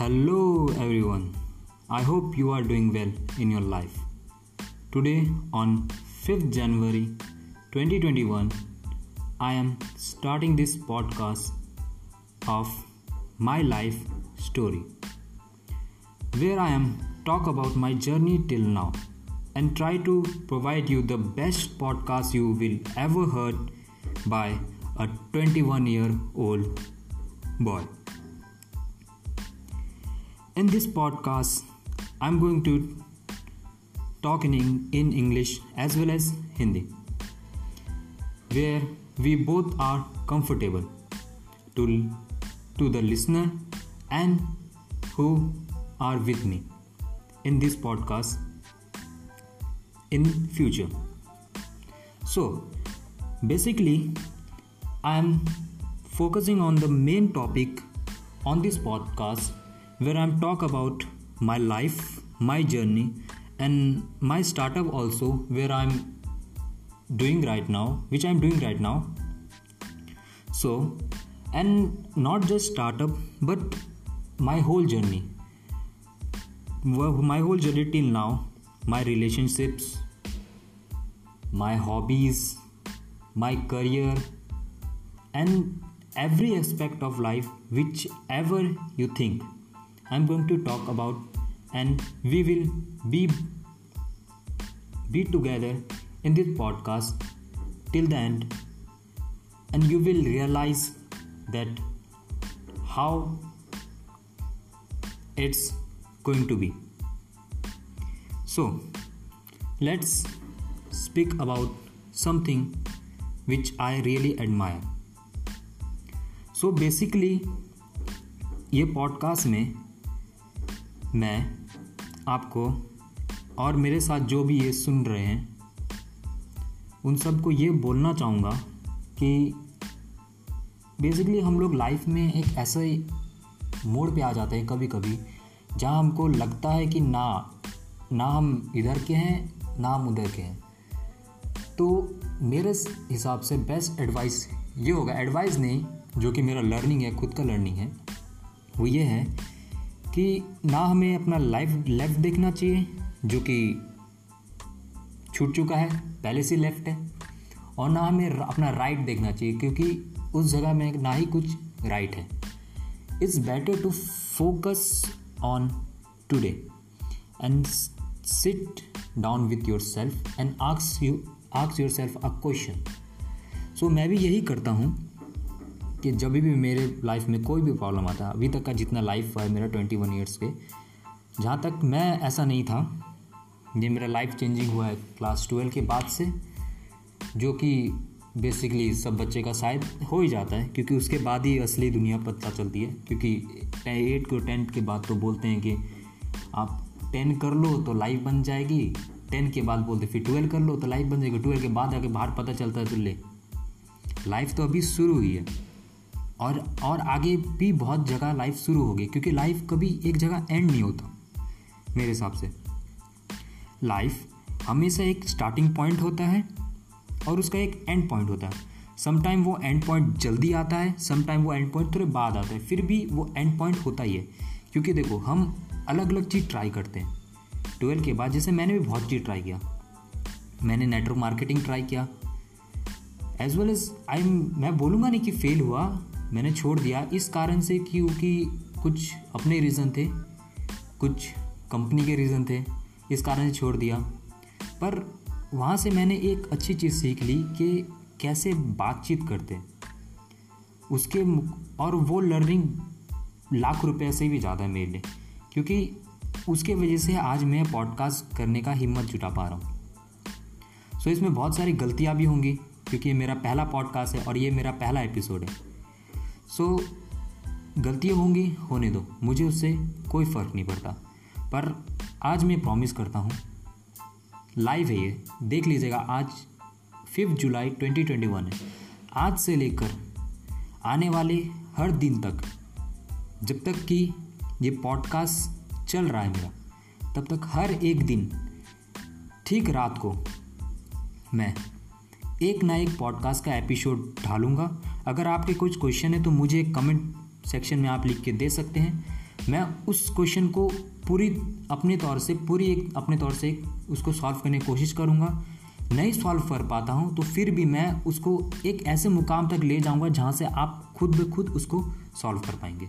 Hello everyone. I hope you are doing well in your life. Today on 5th January 2021, I am starting this podcast of my life story where I am talk about my journey till now and try to provide you the best podcast you will ever heard by a 21 year old boy. In this podcast, I'm going to talk in, in English as well as Hindi, where we both are comfortable to, to the listener and who are with me in this podcast in future. So basically i am focusing on the main topic on this podcast where i'm talk about my life my journey and my startup also where i'm doing right now which i'm doing right now. So and not just startup but my whole journey. My whole journey till now my relationships my hobbies my career and every aspect of life whichever you think i'm going to talk about and we will be be together in this podcast till the end and you will realize that how it's going to be. So, let's speak about something which I really admire. So basically ये podcast में मैं, आपको और मेरे साथ जो भी ये सुन रहे हैं, उन सबको ये बोलना चाहूँगा कि बेसिकली हम लोग लाइफ में एक ऐसे मोड़ पे आ जाते हैं कभी कभी जहाँ हमको लगता है कि ना ना हम इधर के हैं, ना हम उधर के हैं। तो मेरे हिसाब से बेस्ट एडवाइस ये होगा। एडवाइस नहीं, जो कि मेरा लर्निंग है, खुद का लर्निंग है, वो ये है कि ना हमें अपना लाइफ लेफ़्ट देखना चाहिए, जो कि छूट चुका है, पहले से लेफ़्ट है, और ना हमें अपना राइट देखना चाहिए, क्योंकि उस जगह में ना ही कुछ राइट है। It's better to focus on today and sit down with yourself and ask you yourself a question. So मैं भी यही करता हूँ कि जब भी मेरे लाइफ में कोई भी प्रॉब्लम आता है अभी तक का जितना लाइफ है मेरा ट्वेंटी वन ईयर्स के, जहाँ तक मैं ऐसा नहीं था ये मेरा लाइफ चेंजिंग हुआ है क्लास ट्वेल्व के बाद से, जो कि बेसिकली सब बच्चे का शायद हो ही जाता है, क्योंकि उसके बाद ही असली दुनिया पता चलती है। क्योंकि एट को टेंथ के बाद तो बोलते हैं कि आप टेन कर लो तो लाइफ बन जाएगी टेन के बाद बोलते फिर ट्वेल्व कर लो तो लाइफ बन जाएगी ट्वेल्व के बाद आके बाहर पता चलता है तो ले लाइफ तो अभी शुरू हुई है। और और आगे भी बहुत जगह लाइफ शुरू होगी, क्योंकि लाइफ कभी एक जगह एंड नहीं होता, मेरे हिसाब से। लाइफ हमेशा एक स्टार्टिंग पॉइंट होता है और उसका एक एंड पॉइंट होता है। समटाइम वो एंड पॉइंट जल्दी आता है समटाइम वो एंड पॉइंट थोड़े बाद आता है, फिर भी वो एंड पॉइंट होता ही है। क्योंकि देखो, हम अलग अलग चीज़ ट्राई करते हैं। ट्वेल्व के बाद जैसे मैंने भी बहुत चीज़ ट्राई किया। मैंने नेटवर्क मार्केटिंग ट्राई किया। एज वेल एज आई मैं बोलूँगा नहीं कि फेल हुआ मैंने छोड़ दिया। इस कारण से क्योंकि कुछ अपने रीज़न थे, कुछ कंपनी के रीज़न थे, इस कारण से छोड़ दिया। पर वहाँ से मैंने एक अच्छी चीज़ सीख ली कि कैसे बातचीत करते उसके और वो लर्निंग लाख रुपए से भी ज़्यादा है मेरे लिए क्योंकि उसके वजह से आज मैं पॉडकास्ट करने का हिम्मत जुटा पा रहा हूँ। सो इसमें बहुत सारी गलतियाँ भी होंगी, क्योंकि ये मेरा पहला पॉडकास्ट है और ये मेरा पहला एपिसोड है। सो गलतियाँ होंगी, होने दो। मुझे उससे कोई फ़र्क नहीं पड़ता। पर आज मैं प्रॉमिस करता हूँ लाइव है ये। देख लीजिएगा, आज फिफ्थ जुलाई 2021 है। आज से लेकर आने वाले हर दिन तक, जब तक कि ये पॉडकास्ट चल रहा है मेरा, तब तक हर एक दिन, ठीक रात को, मैं एक ना एक पॉडकास्ट का एपिसोड ढालूँगा। अगर आपके कुछ क्वेश्चन है तो मुझे कमेंट सेक्शन में आप लिख के दे सकते हैं। मैं उस क्वेश्चन को पूरी अपने तौर से पूरी एक अपने तौर से उसको सॉल्व करने की कोशिश करूँगा। नहीं सॉल्व कर पाता हूँ तो फिर भी मैं उसको एक ऐसे मुकाम तक ले जाऊँगा जहाँ से आप खुद ब खुद उसको सॉल्व कर पाएँगे।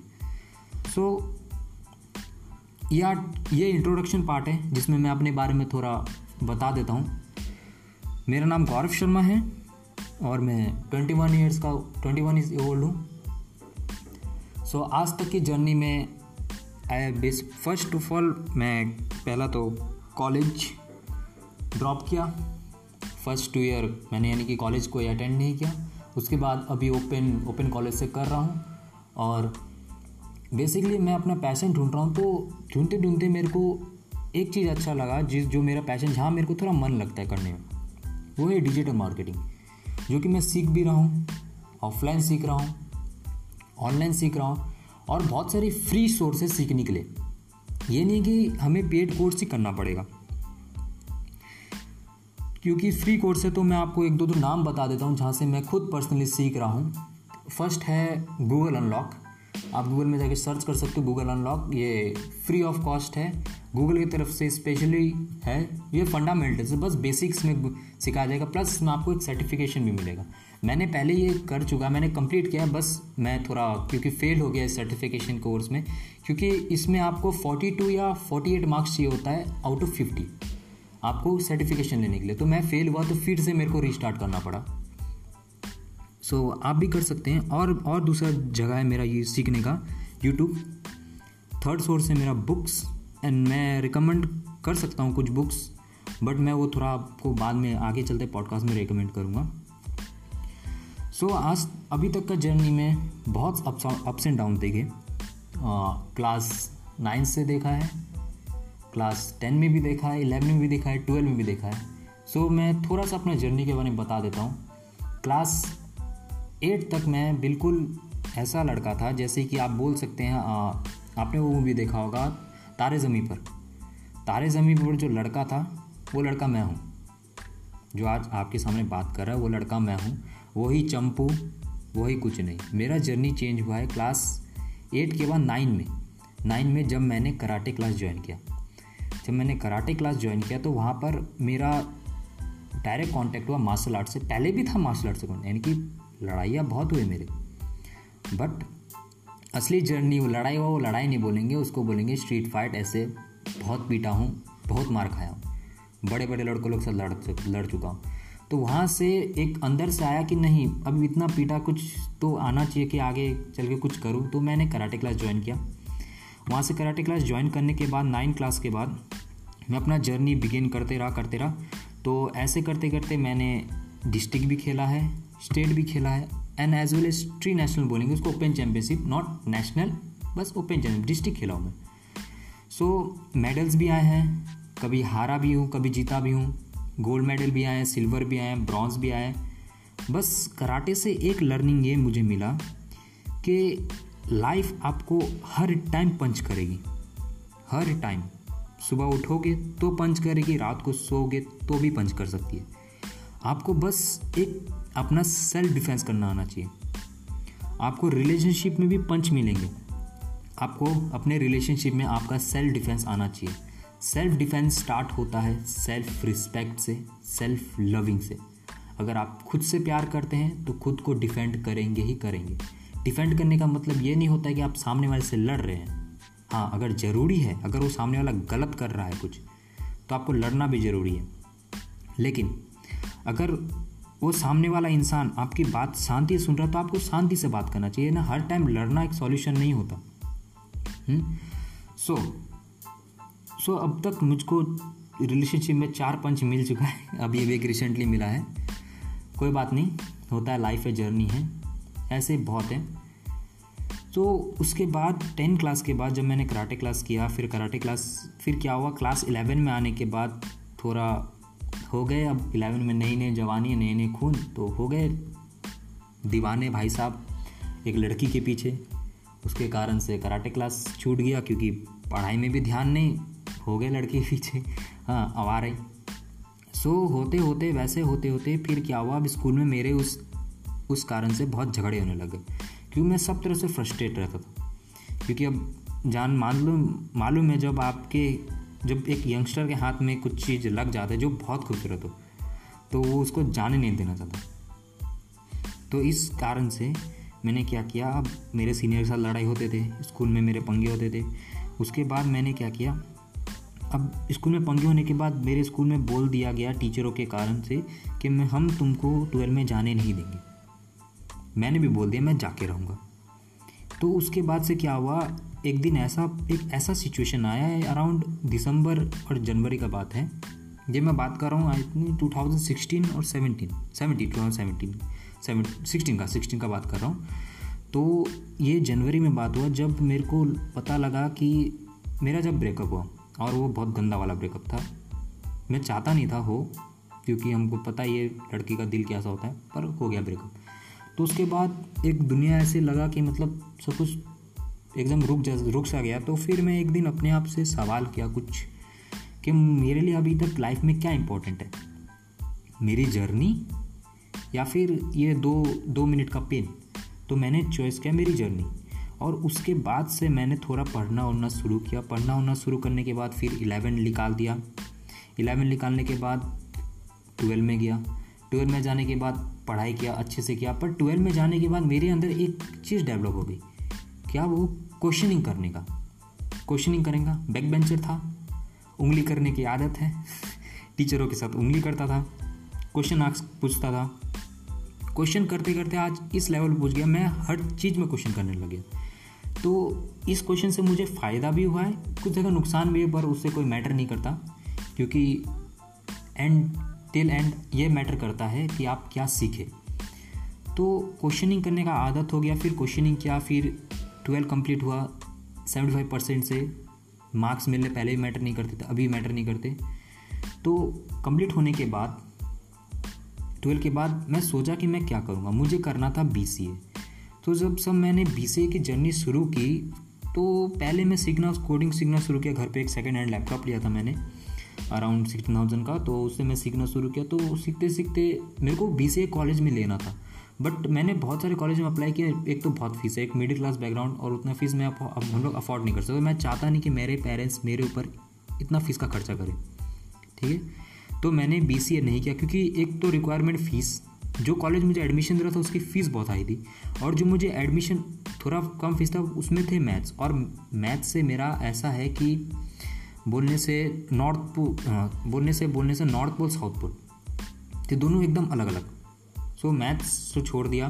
सो so, या ये इंट्रोडक्शन पार्ट है जिसमें मैं अपने बारे में थोड़ा बता देता हूँ। मेरा नाम गौरव शर्मा है। और मैं ट्वेंटी वन ईयर्स का ट्वेंटी वन ईयर ओल्ड हूँ। सो आज तक की जर्नी में I base first of all मैं पहला तो कॉलेज ड्रॉप किया। फ़र्स्ट टू ईयर मैंने यानी कि कॉलेज कोई अटेंड नहीं किया। उसके बाद अभी ओपन ओपन कॉलेज से कर रहा हूँ। और बेसिकली मैं अपना पैशन ढूंढ रहा हूँ तो ढूंढते ढूंढते मेरे को एक चीज़ अच्छा लगा, जिस, जो मेरा पैशन जहाँ मेरे को थोड़ा मन लगता है करने में, वो है डिजिटल मार्केटिंग जो कि मैं सीख भी रहा हूँ ऑफलाइन सीख रहा हूँ ऑनलाइन सीख रहा हूँ और बहुत सारी फ्री सोर्सेज सीखने के लिए। ये नहीं कि हमें पेड कोर्स ही करना पड़ेगा। क्योंकि फ्री कोर्स है तो मैं आपको एक दो दो नाम बता देता हूँ जहाँ से मैं खुद पर्सनली सीख रहा हूँ। फ़र्स्ट है गूगल अनलॉक आप गूगल में जाके सर्च कर सकते हो गूगल अनलॉक। ये फ्री ऑफ़ कॉस्ट है। गूगल की तरफ़ से स्पेशली है। ये फंडामेंटल्स बस बेसिक्स में सिखाया जाएगा। प्लस इसमें आपको एक सर्टिफिकेशन भी मिलेगा। मैंने पहले ये कर चुका, मैंने कंप्लीट किया है, बस मैं थोड़ा, क्योंकि फेल हो गया इस सर्टिफिकेशन कोर्स में। क्योंकि इसमें आपको 42 या 48 मार्क्स चाहिए होता है आउट ऑफ़ 50 आपको सर्टिफिकेशन लेने के लिए। तो मैं फेल हुआ तो फिर से मेरे को रिस्टार्ट करना पड़ा। सो so, आप भी कर सकते हैं। और और दूसरा जगह है मेरा ये सीखने का यूट्यूब थर्ड सोर्स है मेरा बुक्स एंड मैं रिकमेंड कर सकता हूँ कुछ बुक्स बट मैं वो थोड़ा आपको बाद में आगे चलते पॉडकास्ट में रिकमेंड करूँगा। सो so, आज अभी तक का जर्नी में बहुत अप्स एंड डाउन देखे। क्लास नाइन्थ से देखा है क्लास टेन में भी देखा है इलेवन में भी देखा है ट्वेल्व में भी देखा है। सो so, मैं थोड़ा सा अपना जर्नी के बारे में बता देता हूँ। क्लास एट तक मैं बिल्कुल ऐसा लड़का था जैसे कि आप बोल सकते हैं आ, आपने वो मूवी देखा होगा तारे ज़मी पर। तारे ज़मी पर जो लड़का था वो लड़का मैं हूँ। जो आज आपके सामने बात कर रहा है वो लड़का मैं हूँ। वही चंपू वही कुछ नहीं। मेरा जर्नी चेंज हुआ है क्लास एट के बाद नाइन में। नाइन में जब मैंने कराटे क्लास ज्वाइन किया। जब मैंने कराटे क्लास ज्वाइन किया तो वहाँ पर मेरा डायरेक्ट कांटेक्ट हुआ मार्शल आर्ट से। पहले भी था मार्शल आर्ट से। यानी कि लड़ाइयाँ बहुत हुए मेरे। बट असली जर्नी वो लड़ाई हुआ, वो लड़ाई नहीं बोलेंगे, उसको बोलेंगे स्ट्रीट फाइट ऐसे बहुत पीटा हूँ, बहुत मार खाया हूँ। बड़े बड़े लड़कों लोग साथ लड़ लड़ चुका हूँ। तो वहाँ से एक अंदर से आया कि नहीं, अब इतना पीटा कुछ तो आना चाहिए कि आगे चल के कुछ करूँ तो मैंने कराटे क्लास ज्वाइन किया। वहाँ से कराटे क्लास ज्वाइन करने के बाद नाइन क्लास के बाद, मैं अपना जर्नी बिगिन करते रहा करते रहा। तो ऐसे करते करते मैंने डिस्ट्रिक्ट भी खेला है स्टेट भी खेला है and as well as tree national बोलेंगे उसको ओपन चैम्पियनशिप नॉट नेशनल बस ओपन चैम्पियन डिस्ट्रिक्ट खेला हूँ मैं। सो so, मेडल्स भी आए हैं कभी हारा भी हूँ कभी जीता भी हूँ गोल्ड मेडल भी आए हैं सिल्वर भी आए हैं ब्रॉन्ज भी आए बस कराटे से एक लर्निंग ये मुझे मिला कि लाइफ आपको हर टाइम पंच करेगी हर टाइम सुबह उठोगे तो पंच करेगी रात को सोओगे तो भी पंच कर सकती है। आपको बस एक अपना सेल्फ डिफेंस करना आना चाहिए। आपको रिलेशनशिप में भी पंच मिलेंगे। आपको अपने रिलेशनशिप में आपका सेल्फ डिफेंस आना चाहिए। सेल्फ डिफेंस स्टार्ट होता है सेल्फ रिस्पेक्ट से सेल्फ लविंग से। अगर आप खुद से प्यार करते हैं तो खुद को डिफेंड करेंगे ही करेंगे। डिफेंड करने का मतलब ये नहीं होता है कि आप सामने वाले से लड़ रहे हैं। हाँ अगर ज़रूरी है, अगर वो सामने वाला गलत कर रहा है कुछ तो आपको लड़ना भी ज़रूरी है। लेकिन अगर वो सामने वाला इंसान आपकी बात शांति सुन रहा है तो आपको शांति से बात करना चाहिए ना। हर टाइम लड़ना एक सॉल्यूशन नहीं होता। सो हम्म? सो so, so अब तक मुझको रिलेशनशिप में चार पंच मिल चुका है। अभी भी एक रिसेंटली मिला है। कोई बात नहीं होता है लाइफ है जर्नी है। ऐसे बहुत है। तो उसके बाद टेन क्लास के बाद जब मैंने कराटे क्लास किया फिर कराटे क्लास फिर क्या हुआ? क्लास इलेवन में आने के बाद थोड़ा हो गए। अब इलेवन में नई नई जवानी नए नए खून तो हो गए। दीवाने भाई साहब, एक लड़की के पीछे। उसके कारण से कराटे क्लास छूट गया, क्योंकि पढ़ाई में भी ध्यान नहीं। हो गए लड़के पीछे। हाँ अब आ रही। सो, होते होते, वैसे होते होते फिर क्या हुआ? अब स्कूल में मेरे उस उस कारण से बहुत झगड़े होने लगे क्योंकि मैं सब तरह से फ्रस्ट्रेट रहता था। क्योंकि अब जान मालूम मालूम है जब आपके जब एक यंगस्टर के हाथ में कुछ चीज़ लग जाता है जो बहुत खूबसूरत हो तो वो उसको जाने नहीं देना चाहता। तो इस कारण से मैंने क्या किया, अब मेरे सीनियर के साथ लड़ाई होते थे, स्कूल में मेरे पंगे होते थे। उसके बाद मैंने क्या किया, अब स्कूल में पंगे होने के बाद मेरे स्कूल में बोल दिया गया टीचरों के कारण से कि मैं, हम तुमको ट्वेल्व में जाने नहीं देंगे। मैंने भी बोल दिया, मैं जाके रहूँगा। तो उसके बाद से क्या हुआ एक दिन ऐसा, एक ऐसा सिचुएशन आया है अराउंड दिसंबर और जनवरी का बात है ये मैं बात कर रहा हूँ, I think two thousand sixteen और seventeen seventeen two thousand seventeen seven sixteen का सिक्सटीन का बात कर रहा हूँ। तो ये जनवरी में बात हुआ, जब मेरे को पता लगा कि मेरा जब ब्रेकअप हुआ, और वो बहुत गंदा वाला ब्रेकअप था, मैं चाहता नहीं था हो, क्योंकि हमको पता ही है लड़की का दिल कैसा होता है, पर हो गया ब्रेकअप तो उसके बाद एक दुनिया ऐसे लगा कि मतलब सब कुछ एकदम रुक जा, रुक सा गया। तो फिर मैं एक दिन अपने आप से सवाल किया कुछ कि मेरे लिए अभी तक लाइफ में क्या इम्पोर्टेंट है? मेरी जर्नी या फिर ये दो दो मिनट का पेन तो मैंने चॉइस किया मेरी जर्नी और उसके बाद से मैंने थोड़ा पढ़ना उड़ना शुरू किया। पढ़ना उड़ना शुरू करने के बाद फिर इलेवन निकाल दिया। इलेवन निकालने के बाद ट्वेल्व में गया। ट्वेल्व में जाने के बाद पढ़ाई किया, अच्छे से किया। पर ट्वेल्व में जाने के बाद मेरे अंदर एक चीज़ डेवलप हो गई। क्या वो क्वेश्चनिंग करने का? क्वेश्चनिंग करेंगे। बैक बेंचर था। उंगली करने की आदत है। टीचरों के साथ उंगली करता था। क्वेश्चन आंसर पूछता था। क्वेश्चन करते करते आज इस लेवल पूछ गया। मैं हर चीज़ में क्वेश्चन करने लग गया। तो इस क्वेश्चन से मुझे फ़ायदा भी हुआ है। कुछ जगह नुकसान भी है, पर उससे कोई मैटर नहीं करता। क्योंकि एंड टिल एंड ये मैटर करता है कि आप क्या सीखें। तो क्वेश्चनिंग करने का आदत हो गया। फिर क्वेश्चनिंग किया। फिर ट्वेल्व कंप्लीट हुआ, सेवेंटी फाइव परसेंट से मार्क्स मिलने पहले भी मैटर नहीं करते थे, अभी मैटर नहीं करते। तो कंप्लीट होने के बाद, ट्वेल्व के बाद मैं सोचा कि मैं क्या करूँगा? मुझे करना था बी सी ए तो जब सब मैंने बी सी ए की जर्नी शुरू की तो पहले मैं सीखना कोडिंग सीखना शुरू किया, घर पे एक सेकेंड हैंड लैपटॉप लिया था मैंने अराउंड सिक्सटीन थाउज़ेंड का तो उससे मैं सीखना शुरू किया। तो सीखते सीखते मेरे को बी सी ए कॉलेज में लेना था। बट मैंने बहुत सारे कॉलेज में अप्लाई किया, एक तो बहुत फ़ीस है, एक मिडिल क्लास बैकग्राउंड और उतना फ़ीस मैं हम लोग अफोर्ड नहीं कर सकते। मैं चाहता नहीं कि मेरे पेरेंट्स मेरे ऊपर इतना फ़ीस का खर्चा करें। ठीक है? तो मैंने बी सी ए नहीं किया क्योंकि एक तो रिक्वायरमेंट फ़ीस जो कॉलेज मुझे एडमिशन दे रहा था, उसकी फ़ीस बहुत हाई थी। और जो मुझे एडमिशन थोड़ा कम फ़ीस था, उसमें थे मैथ्स और मैथ्स से मेरा ऐसा है कि बोलने से नॉर्थ बोलने से बोलने से नॉर्थ पोल साउथ पोल तो दोनों एकदम अलग अलग सो मैथ्स तो छोड़ दिया।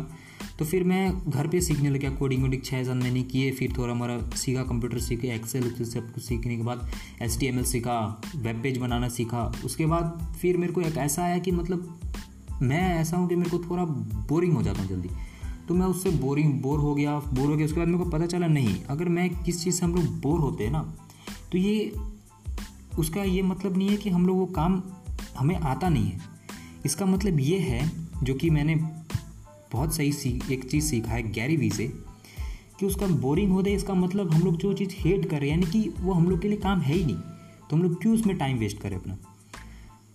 तो फिर मैं घर पे सीखने लगा कोडिंग वोडिंग छः साल मैंने किए। फिर थोड़ा हमारा सीखा कंप्यूटर सीखे एक्सेल सब कुछ सीखने के बाद एच सीखा वेब पेज बनाना सीखा। उसके बाद फिर मेरे को एक ऐसा आया कि मतलब मैं ऐसा हूँ कि मेरे को थोड़ा बोरिंग हो जाता हूँ जल्दी। तो मैं उससे बोरिंग बोर हो गया। बोर हो गया। उसके बाद मेरे को पता चला, नहीं, अगर मैं किस चीज़ से हम लोग बोर होते हैं ना तो ये, उसका ये मतलब नहीं है कि हम लोग वो काम हमें आता नहीं है। इसका मतलब ये है जो कि मैंने बहुत सही सी, एक चीज़ सीखा है गैरी वी से, कि उसका बोरिंग हो दे इसका मतलब हम लोग जो चीज़ हेट कर रहे हैं, यानी कि वो हम लोग के लिए काम है ही नहीं। तो हम लोग क्यों उसमें टाइम वेस्ट करें अपना?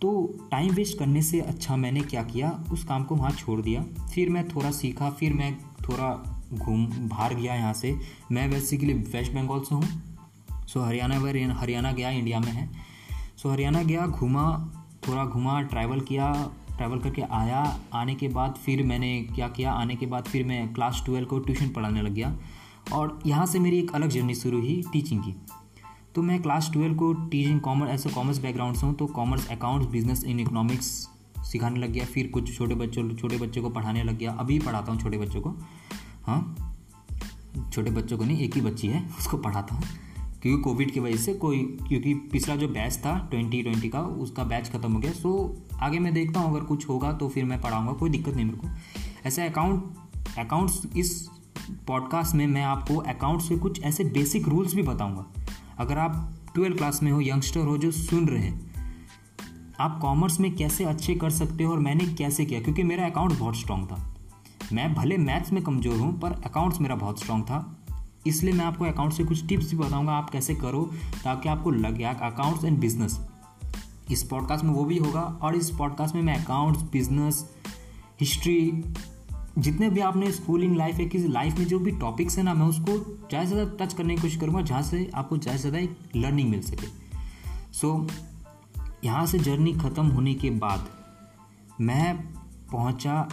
तो टाइम वेस्ट करने से अच्छा मैंने क्या किया? उस काम को वहाँ छोड़ दिया। फिर मैं थोड़ा सीखा, फिर मैं थोड़ा घूम, बाहर गया यहाँ से। मैं बेसिकली वेस्ट बंगाल से हूँ। सो हरियाणा हरियाणा गया इंडिया में है। सो हरियाणा गया, घूमा, थोड़ा घूमा ट्रैवल किया ट्रैवल करके आया। आने के बाद फिर मैंने क्या किया? आने के बाद फिर मैं क्लास ट्वेल्व को ट्यूशन पढ़ाने लग गया। और यहाँ से मेरी एक अलग जर्नी शुरू हुई टीचिंग की। तो मैं क्लास ट्वेल्व को टीचिंग कॉमर्स ऐसे कॉमर्स बैकग्राउंड से हूँ तो commerce accounts business in economics सिखाने लग गया। फिर कुछ छोटे बच्चों छोटे बच्चों को पढ़ाने लग गया। अभी पढ़ाता हूँ छोटे बच्चों को। हाँ? छोटे बच्चों को नहीं, एक ही बच्ची है, उसको पढ़ाता हूँ। क्योंकि कोविड की वजह से कोई, क्योंकि पिछला जो बैच था ट्वेंटी ट्वेंटी का, उसका बैच ख़त्म हो गया। सो आगे मैं देखता हूँ, अगर कुछ होगा तो फिर मैं पढ़ाऊँगा, कोई दिक्कत नहीं मेरे को। ऐसे अकाउंट अकाउंट्स इस पॉडकास्ट में मैं आपको अकाउंट्स के कुछ ऐसे बेसिक रूल्स भी बताऊँगा। अगर आप ट्वेल्थ क्लास में हो यंगस्टर हो, जो सुन रहे हैं, आप कॉमर्स में कैसे अच्छे कर सकते हो और मैंने कैसे किया? क्योंकि मेरा अकाउंट बहुत स्ट्रांग था। मैं भले मैथ्स में कमज़ोर हूँ, पर अकाउंट्स मेरा बहुत स्ट्रांग था। इसलिए मैं आपको अकाउंट से कुछ टिप्स भी बताऊँगा आप कैसे करो ताकि आपको लग लगे अकाउंट्स एंड बिज़नेस इस पॉडकास्ट में वो भी होगा और इस पॉडकास्ट में मैं अकाउंट्स बिज़नेस हिस्ट्री जितने भी आपने स्कूलिंग लाइफ है किसी लाइफ में जो भी टॉपिक्स हैं ना मैं उसको ज़्यादा से ज़्यादा टच करने की कोशिश करूँगा जहाँ से आपको ज़्यादा से ज़्यादा लर्निंग मिल सके। सो so, यहाँ से जर्नी ख़त्म होने के बाद मैं पहुँचा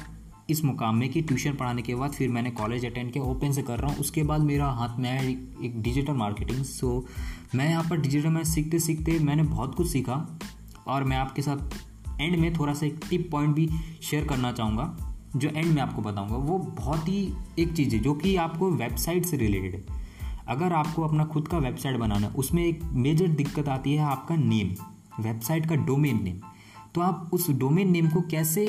इस मुकाम में कि ट्यूशन पढ़ाने के बाद फिर मैंने कॉलेज अटेंड किया ओपन से कर रहा हूँ। उसके बाद मेरा हाथ में एक, एक डिजिटल मार्केटिंग। सो मैं यहाँ पर डिजिटल में सीखते सीखते मैंने बहुत कुछ सीखा और मैं आपके साथ एंड में थोड़ा सा एक टिप पॉइंट भी शेयर करना चाहूँगा जो एंड में आपको बताऊँगा। वो बहुत ही एक चीज़ है जो कि आपको वेबसाइट से रिलेटेड है। अगर आपको अपना खुद का वेबसाइट बनाना है उसमें एक मेजर दिक्कत आती है आपका नेम वेबसाइट का डोमेन नेम तो आप उस डोमेन नेम को कैसे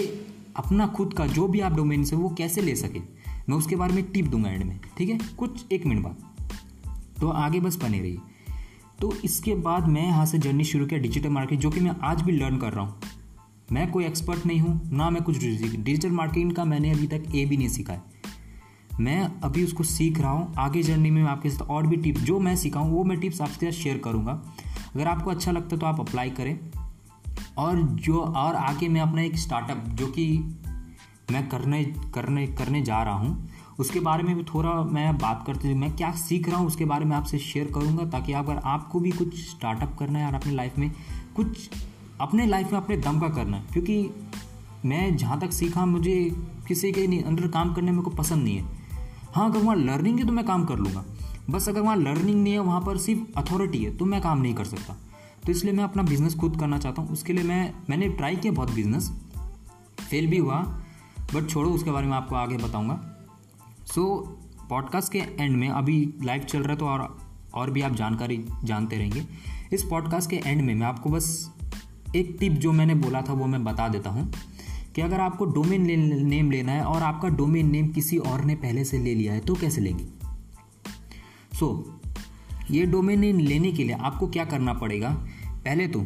अपना खुद का जो भी आप डोमेन से वो कैसे ले सके? मैं उसके बारे में टिप दूँगा एंड में, ठीक है? कुछ एक मिनट बाद। तो आगे बस बने रही तो इसके बाद मैं यहाँ से जर्नी शुरू किया डिजिटल मार्केट जो कि मैं आज भी लर्न कर रहा हूँ। मैं कोई एक्सपर्ट नहीं हूँ, ना मैं कुछ डिजिटल मार्केटिंग का मैंने अभी तक ए भी नहीं सीखा है। मैं अभी उसको सीख रहा हूँ। आगे जर्नी में आपके साथ और भी टिप्स जो मैं सीखा हूँ, वो मैं टिप्स आपके साथ शेयर करूँगा। अगर आपको अच्छा लगता है तो आप अप्लाई करें। और जो, और आगे मैं अपना एक स्टार्टअप जो कि मैं करने करने करने जा रहा हूँ, उसके बारे में भी थोड़ा मैं बात करते हुए मैं क्या सीख रहा हूँ, उसके बारे में आपसे शेयर करूँगा ताकि अगर आपको भी कुछ स्टार्टअप करना है और अपनी लाइफ में कुछ, अपने लाइफ में अपने दम का करना है, क्योंकि मैं जहाँ तक सीखा, मुझे किसी के अंडर काम करने में को पसंद नहीं है। हाँ अगर वहाँ लर्निंग है तो मैं काम कर लूँगा, बस अगर वहाँ लर्निंग नहीं है, वहाँ पर सिर्फ़ अथॉरिटी है तो मैं काम नहीं कर सकता। तो इसलिए मैं अपना बिज़नेस खुद करना चाहता हूँ। उसके लिए मैं मैंने ट्राई किया बहुत बिज़नेस फेल भी हुआ बट छोड़ो उसके बारे में आपको आगे बताऊँगा। सो so, पॉडकास्ट के एंड में अभी लाइव चल रहा है तो और और भी आप जानकारी जानते रहेंगे। इस पॉडकास्ट के एंड में मैं आपको बस एक टिप जो मैंने बोला था वो मैं बता देता हूँ कि अगर आपको डोमेन ले, नेम लेना है और आपका डोमेन नेम किसी और ने पहले से ले लिया है तो कैसे लेंगे? सो so, ये डोमेन नेम लेने के लिए आपको क्या करना पड़ेगा? पहले तो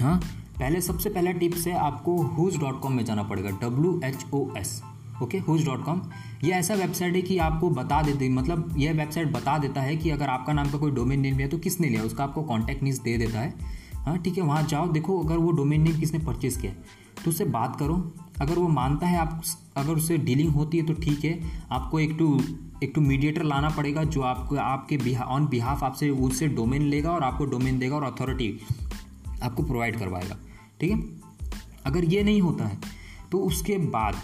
हाँ पहले सबसे पहला टिप्स है आपको हुज डॉट कॉम में जाना पड़ेगा W H O S okay who's dot com यह ऐसा वेबसाइट है कि आपको बता देते मतलब यह वेबसाइट बता देता है कि अगर आपका नाम का कोई डोमेन नेम लिया तो किसने लिया, उसका आपको कॉन्टैक्ट नीस दे देता है। हाँ ठीक है, वहाँ जाओ, देखो अगर वो डोमेन नेम किसने परचेज किया तो उससे बात करो अगर वो मानता है आप अगर उससे डीलिंग होती है तो ठीक है। आपको एक टू एक टू मीडिएटर लाना पड़ेगा जो आपको आपके ऑन बिहाफ आपसे उससे डोमेन लेगा और आपको डोमेन देगा और अथॉरिटी आपको प्रोवाइड करवाएगा। ठीक है? अगर ये नहीं होता है तो उसके बाद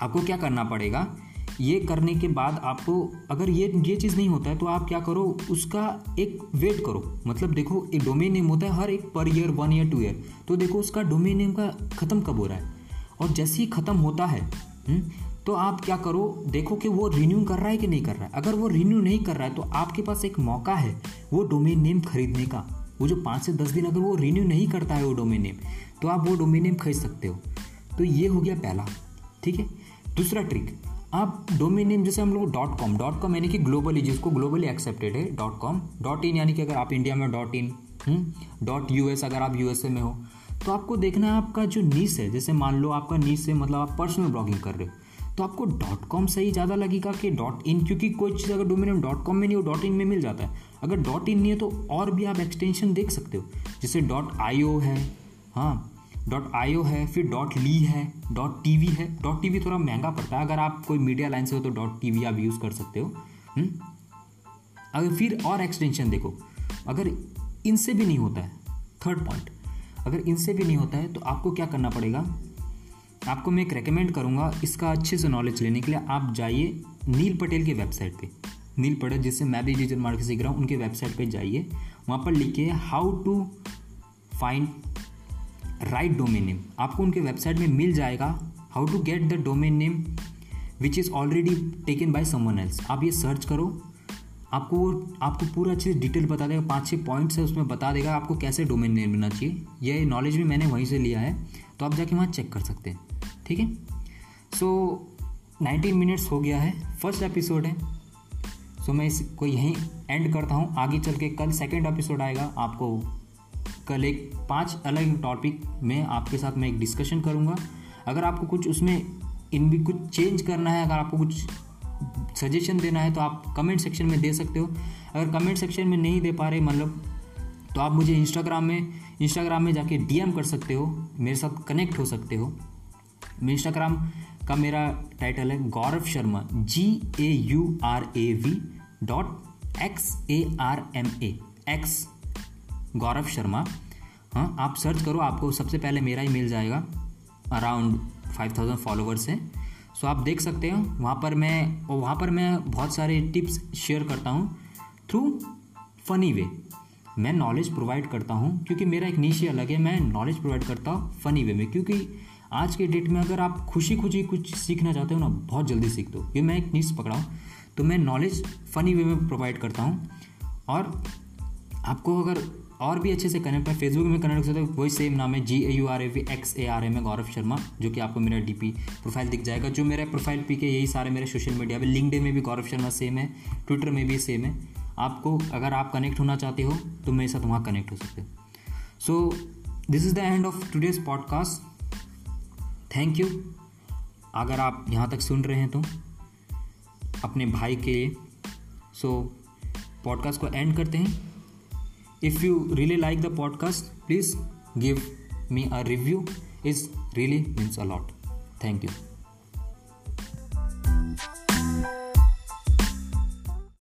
आपको क्या करना पड़ेगा? ये करने के बाद आपको अगर ये ये चीज़ नहीं होता है तो आप क्या करो? उसका एक वेट करो। मतलब देखो, एक डोमेन नेम होता है, हर एक per year one year two year तो देखो, उसका डोमेन नेम का ख़त्म कब हो रहा है? और जैसे ही ख़त्म होता है हम्म, तो आप क्या करो देखो कि वो रिन्यू कर रहा है कि नहीं कर रहा है। अगर वो रिन्यू नहीं कर रहा है तो आपके पास एक मौका है वो डोमेन नेम खरीदने का। वो जो पाँच से दस दिन अगर वो रिन्यू नहीं करता है वो डोमेन नेम तो आप वो डोमेन नेम खरीद सकते हो। तो ये हो गया पहला ठीक है? दूसरा ट्रिक आप डोमेन नेम जैसे हम लोग डॉट कॉम डॉट कॉम यानी कि ग्लोबली जिसको ग्लोबली एक्सेप्टेड है डॉट कॉम डॉट इन यानी कि अगर आप इंडिया में dot in dot U S अगर आप यूएसए में हो तो आपको देखना है आपका जो नीस है, जैसे मान लो आपका नीस है मतलब आप पर्सनल ब्लॉगिंग कर रहे हो तो आपको डॉट कॉम सही ज़्यादा लगेगा कि डॉट इन क्योंकि कोई चीज़ अगर डोमेन डॉट कॉम में नहीं हो डॉट इन में मिल जाता है अगर डॉट इन नहीं है तो और भी आप एक्सटेंशन देख सकते हो, जैसे डॉट आई ओ है हाँ डॉट आई ओ है, फिर डॉट ली है डॉट टी वी है डॉट टी वी थोड़ा महँगा पड़ता है, अगर आप कोई मीडिया लाइन से हो तो डॉट टी वी आप यूज़ कर सकते हो हुँ? हम्म? अगर फिर और एक्सटेंशन देखो, अगर इनसे भी नहीं होता है थर्ड पॉइंट अगर इनसे भी नहीं होता है तो आपको क्या करना पड़ेगा? आपको मैं एक रेकमेंड करूँगा इसका अच्छे से नॉलेज लेने के लिए आप जाइए नील पटेल की वेबसाइट पे। नील पटेल, जिससे मैं भी डिजिटल मार्केट सीख रहा हूँ, उनके वेबसाइट पे जाइए। वहाँ पर लिखिए how to find right domain name आपको उनके वेबसाइट में मिल जाएगा how to get the domain name which is already taken by someone else आप ये सर्च करो आपको वो आपको पूरा अच्छे से डिटेल बता देगा पाँच छः पॉइंट्स है उसमें बता देगा आपको कैसे डोमेन नेम लेना चाहिए। ये नॉलेज भी मैंने वहीं से लिया है तो आप जाके वहाँ चेक कर सकते हैं ठीक है? सो नाइनटीन मिनट्स हो गया है फ़र्स्ट एपिसोड है। सो so, मैं इसको यहीं एंड करता हूँ। आगे चल के कल सेकेंड एपिसोड आएगा आपको कल एक पाँच अलग टॉपिक में आपके साथ मैं एक डिस्कशन करूँगा। अगर आपको कुछ उसमें इन भी कुछ चेंज करना है अगर आपको कुछ सजेशन देना है तो आप कमेंट सेक्शन में दे सकते हो। अगर कमेंट सेक्शन में नहीं दे पा रहे मतलब तो आप मुझे इंस्टाग्राम में इंस्टाग्राम में जाके डीएम कर सकते हो, मेरे साथ कनेक्ट हो सकते हो। इंस्टाग्राम का मेरा टाइटल है Gaurav Sharma G A U R A V dot X A R M A X Gaurav Sharma. हाँ आप सर्च करो, आपको सबसे पहले मेरा ही मिल जाएगा। अराउंड फाइव थाउज़ेंड फॉलोवर्स हैं। सो आप देख सकते हो, वहाँ पर मैं, और वहाँ पर मैं बहुत सारे टिप्स शेयर करता हूँ थ्रू फ़नी वे मैं नॉलेज प्रोवाइड करता हूँ, क्योंकि मेरा एक नीचे अलग है, मैं नॉलेज प्रोवाइड करता हूँ फ़नी वे में, क्योंकि आज के डेट में अगर आप खुशी खुशी कुछ सीखना चाहते हो ना, बहुत जल्दी सीख दो। ये मैं एक नीच पकड़ा हूँ तो मैं नॉलेज फ़नी वे में प्रोवाइड करता हूँ। और आपको अगर और भी अच्छे से कनेक्ट है। फेसबुक में कनेक्ट हो सकते हो। वही सेम नाम है G A U R A V X A R M है गौरव शर्मा, जो कि आपको मेरा डी पी प्रोफ़ाइल दिख जाएगा। जो मेरा प्रोफ़ाइल पी के यही सारे मेरे सोशल मीडिया पे। लिंकड में भी गौरव शर्मा सेम है। ट्विटर में भी सेम है। आपको, अगर आप कनेक्ट होना चाहते हो तो मेरे साथ वहाँ कनेक्ट हो सकते हो। So this is the end of today's podcast thank you अगर आप यहाँ तक सुन रहे हैं तो अपने भाई के लिए। सो पॉडकास्ट को एंड करते हैं। If you really like the podcast please give me a review. It really means a lot. Thank you